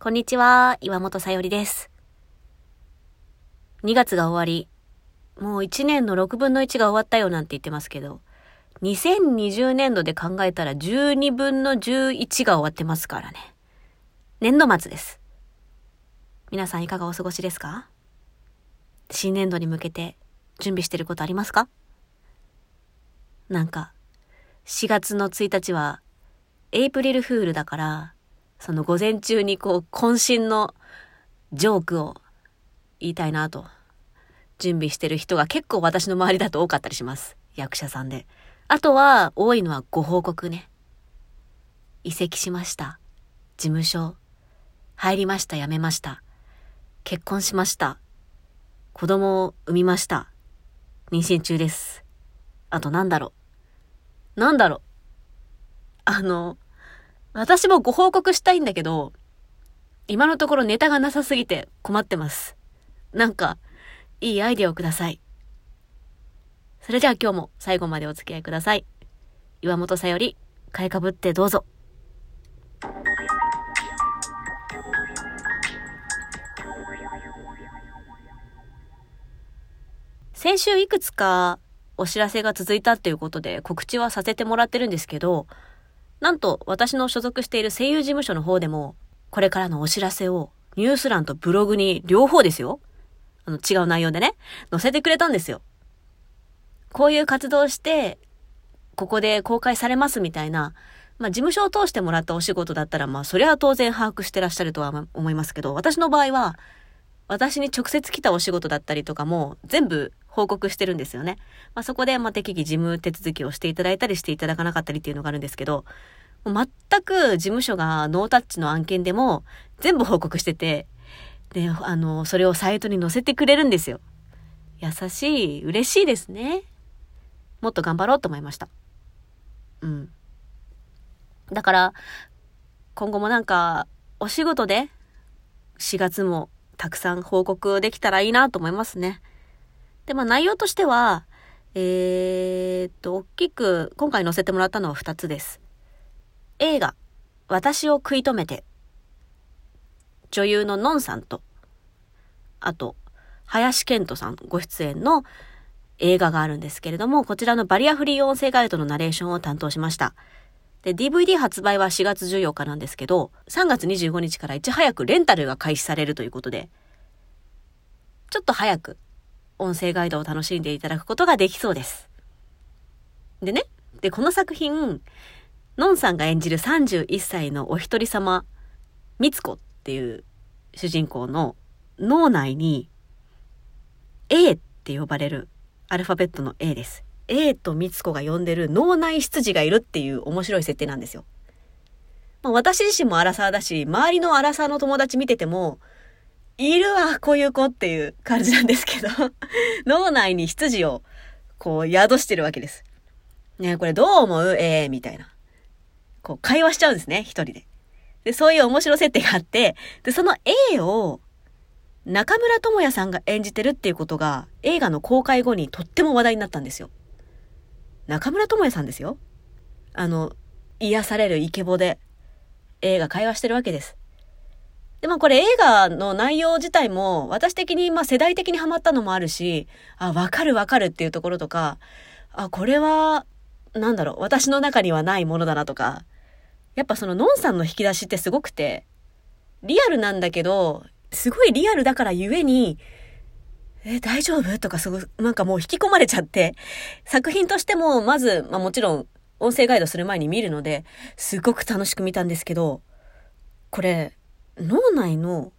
こんにちは、岩本さよりです。2月が終わり、もう1年の6分の1が終わったよなんて言ってますけど、2020年度で考えたら12分の11が終わってますからね。年度末です。皆さんいかがお過ごしですか？新年度に向けて準備してることありますか？なんか、4月の1日はエイプリルフールだから、その午前中にこう、渾身のジョークを言いたいなと、準備してる人が結構私の周りだと多かったりします。役者さんで。あとは、多いのはご報告ね。移籍しました。事務所。入りました、辞めました。結婚しました。子供を産みました。妊娠中です。あとなんだろう。なんだろう。あの、私もご報告したいんだけど、今のところネタがなさすぎて困ってます。なんか、いいアイデアをください。それじゃあ今日も最後までお付き合いください。岩本さより、買いかぶってどうぞ。先週いくつかお知らせが続いたっていうことで告知はさせてもらってるんですけど、なんと私の所属している声優事務所の方でも、これからのお知らせをニュース欄とブログに両方ですよ。あの違う内容でね、載せてくれたんですよ。こういう活動して、ここで公開されますみたいな、まあ事務所を通してもらったお仕事だったら、まあそれは当然把握してらっしゃるとは思いますけど、私の場合は、私に直接来たお仕事だったりとかも全部報告してるんですよね。まあ、そこで、ま、適宜事務手続きをしていただいたりしていただかなかったりっていうのがあるんですけど、全く事務所がノータッチの案件でも全部報告してて、で、あの、それをサイトに載せてくれるんですよ。優しい、嬉しいですね。もっと頑張ろうと思いました。うん。だから、今後もなんか、お仕事で4月もたくさん報告できたらいいなと思いますね。で、まあ内容としては、えー、っと、大きく今回載せてもらったのは2つです。映画、私を食い止めて、女優ののんさんと、あと、林健人さんご出演の映画があるんですけれども、こちらのバリアフリー音声ガイドのナレーションを担当しました。で、DVD 発売は4月14日なんですけど、3月25日からいち早くレンタルが開始されるということで、ちょっと早く音声ガイドを楽しんでいただくことができそうです。でね、で、この作品、のんさんが演じる31歳のお一人様、みつこっていう主人公の脳内に A って呼ばれるアルファベットの A です。A とみつこが呼んでる脳内執事がいるっていう面白い設定なんですよ。まあ、私自身もアラサーだし、周りのアラサーの友達見てても、いるわ、こういう子っていう感じなんですけど 脳内に羊をこう宿してるわけです。ねこれどう思う？ええー、みたいな。こう会話しちゃうんですね、一人で。で、そういう面白設定があって、で、その A を中村智也さんが演じてるっていうことが映画の公開後にとっても話題になったんですよ。中村智也さんですよ。あの、癒されるイケボで映画会話してるわけです。で、まあこれ映画の内容自体も私的にまあ世代的にハマったのもあるし、あ、わかるわかるっていうところとか、あ、これは、なんだろう、私の中にはないものだなとか、やっぱそののんさんの引き出しってすごくて、リアルなんだけど、すごいリアルだからゆえに、え、大丈夫？とかすごなんかもう引き込まれちゃって、作品としてもまず、まあもちろん音声ガイドする前に見るので、すごく楽しく見たんですけど、これ、脳内の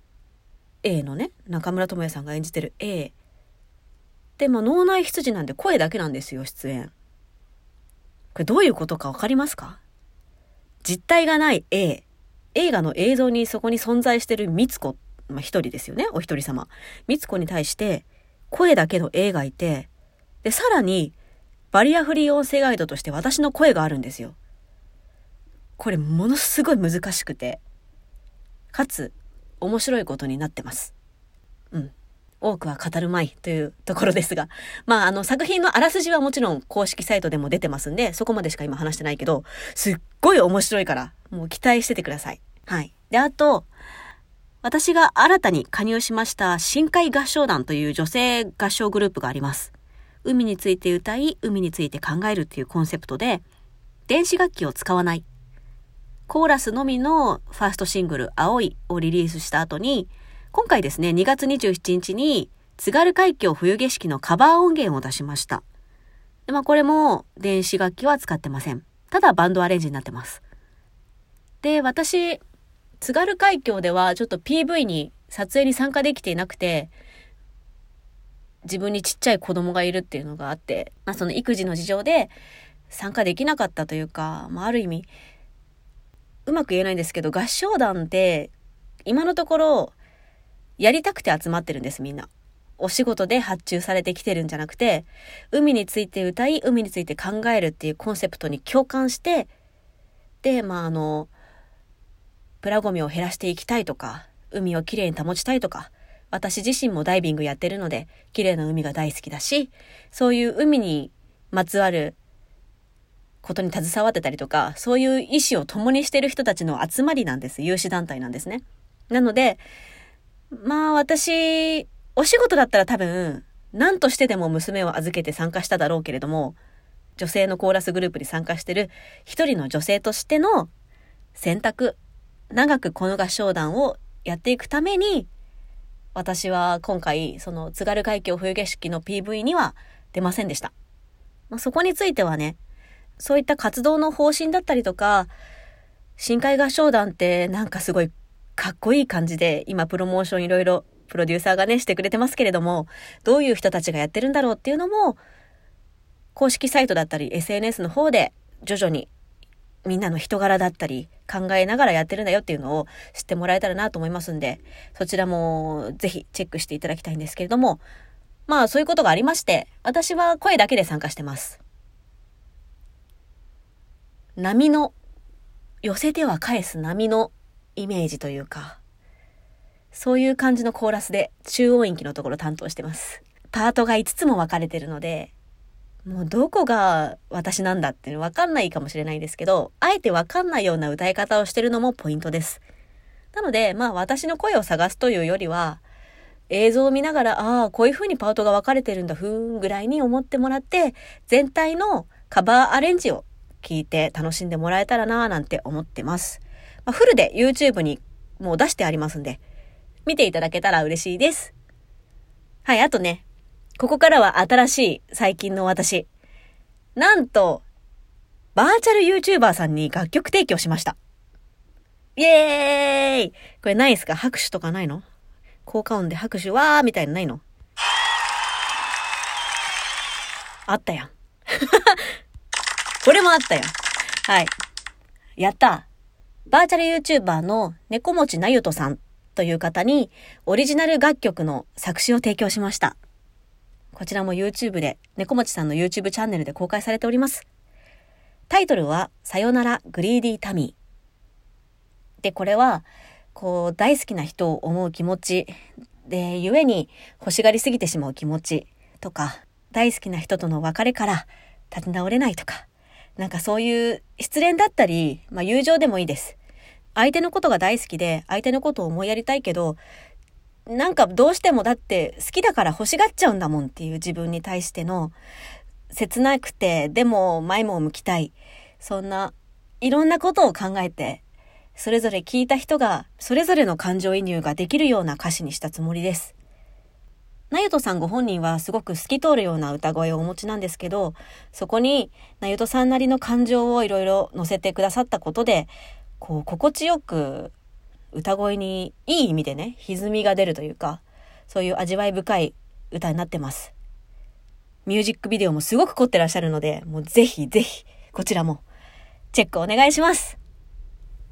A のね、中村智也さんが演じてる A。で、まあ脳内羊なんで声だけなんですよ、出演。これどういうことかわかりますか？実体がない A。映画の映像にそこに存在してるみつこ、まあ一人ですよね、お一人様。みつこに対して声だけの A がいて、で、さらにバリアフリー音声ガイドとして私の声があるんですよ。これものすごい難しくて。かつ面白いことになってます。うん。多くは語るまいというところですが、まあ、あの、作品のあらすじはもちろん公式サイトでも出てますんで、そこまでしか今話してないけど、すっごい面白いから、もう期待しててください。はい。で、あと、私が新たに加入しました深海合唱団という女性合唱グループがあります。海について歌い、海について考えるっていうコンセプトで、電子楽器を使わない。コーラスのみのファーストシングル、青いをリリースした後に、今回ですね、2月27日に、津軽海峡冬景色のカバー音源を出しました。でまあ、これも電子楽器は使ってません。ただバンドアレンジになってます。で、私、津軽海峡ではちょっと PV に撮影に参加できていなくて、自分にちっちゃい子供がいるっていうのがあって、まあその育児の事情で参加できなかったというか、まあある意味、うまく言えないんですけど、合唱団って今のところやりたくて集まってるんです、みんな。お仕事で発注されてきてるんじゃなくて、海について歌い、海について考えるっていうコンセプトに共感して、で、まああの、プラゴミを減らしていきたいとか、海をきれいに保ちたいとか、私自身もダイビングやってるので、綺麗な海が大好きだし、そういう海にまつわることに携わってたりとか、そういう意思を共にしてる人たちの集まりなんです。有志団体なんですね。なので、まあ私、お仕事だったら多分、何としてでも娘を預けて参加しただろうけれども、女性のコーラスグループに参加してる一人の女性としての選択、長くこの合唱団をやっていくために、私は今回、その津軽海峡冬景色の PV には出ませんでした。まあ、そこについてはね、そういった活動の方針だったりとか、深海合唱団ってなんかすごいかっこいい感じで、今プロモーションいろいろプロデューサーがね、してくれてますけれども、どういう人たちがやってるんだろうっていうのも、公式サイトだったり SNS の方で徐々にみんなの人柄だったり考えながらやってるんだよっていうのを知ってもらえたらなと思いますんで、そちらもぜひチェックしていただきたいんですけれども、まあそういうことがありまして、私は声だけで参加してます。波の、寄せては返す波のイメージというか、そういう感じのコーラスで中音域のところ担当してます。パートが5つも分かれてるので、もうどこが私なんだって分かんないかもしれないですけど、あえて分かんないような歌い方をしてるのもポイントです。なので、まあ私の声を探すというよりは、映像を見ながら、ああ、こういう風にパートが分かれてるんだ、ふーんぐらいに思ってもらって、全体のカバーアレンジを聞いて楽しんでもらえたらなぁなんて思ってます。まあ、フルで YouTube にもう出してありますんで、見ていただけたら嬉しいです。はい、あとね、ここからは新しい最近の私。なんと、バーチャル YouTuber さんに楽曲提供しました。イエーイこれないですか？拍手とかないの？効果音で拍手わーみたいなないの？あったやん。これもあったよ。はい。やったバーチャル YouTuber の猫持なゆとさんという方にオリジナル楽曲の作詞を提供しました。こちらも YouTube で、猫町さんの YouTube チャンネルで公開されております。タイトルは、さよならグリーディータミー。で、これは、こう、大好きな人を思う気持ち、で、故に欲しがりすぎてしまう気持ちとか、大好きな人との別れから立ち直れないとか、なんかそういう失恋だったり、まあ友情でもいいです。相手のことが大好きで、相手のことを思いやりたいけど、なんかどうしてもだって好きだから欲しがっちゃうんだもんっていう自分に対しての切なくてでも前も向きたいそんないろんなことを考えてそれぞれ聞いた人がそれぞれの感情移入ができるような歌詞にしたつもりです。なゆとさんご本人はすごく透き通るような歌声をお持ちなんですけど、そこになゆとさんなりの感情をいろいろ乗せてくださったことで、こう心地よく歌声にいい意味でね、歪みが出るというか、そういう味わい深い歌になってます。ミュージックビデオもすごく凝ってらっしゃるので、もうぜひぜひ、こちらも、チェックお願いします。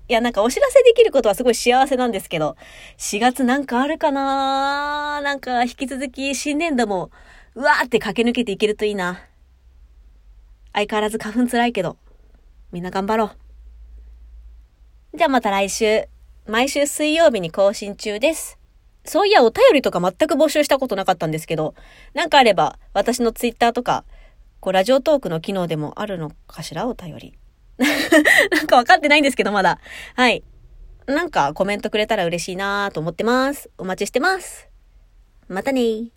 いや、なんかお知らせできることはすごい幸せなんですけど、4月なんかあるかな？なんか引き続き新年度も、うわーって駆け抜けていけるといいな。相変わらず花粉つらいけど、みんな頑張ろう。じゃあまた来週。毎週水曜日に更新中です。そういや、お便りとか全く募集したことなかったんですけど、なんかあれば、私のツイッターとか、こう、ラジオトークの機能でもあるのかしら？お便り。なんか分かってないんですけど、まだ。はい。なんかコメントくれたら嬉しいなと思ってます。お待ちしてます。またね